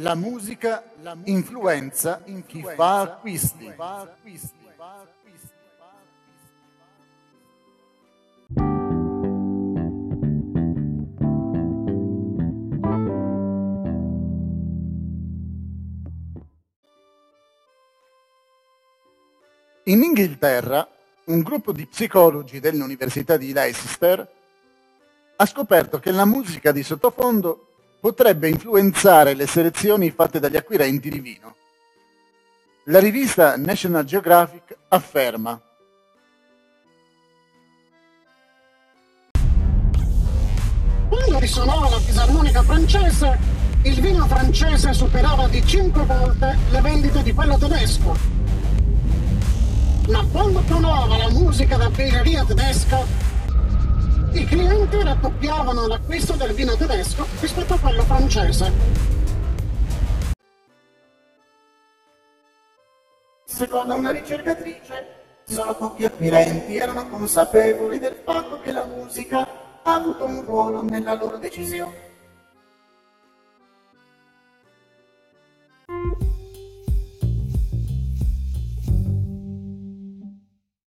La musica influenza in chi fa acquisti. In Inghilterra, un gruppo di psicologi dell'Università di Leicester ha scoperto che la musica di sottofondo potrebbe influenzare le selezioni fatte dagli acquirenti di vino. La rivista National Geographic afferma Quando risuonava la fisarmonica francese, il vino francese superava di 5 volte le vendite di quello tedesco. Ma quando suonava la musica da birreria tedesca, i clienti raddoppiavano l'acquisto del vino tedesco rispetto a quello francese. Secondo una ricercatrice, solo pochi acquirenti erano consapevoli del fatto che la musica ha avuto un ruolo nella loro decisione.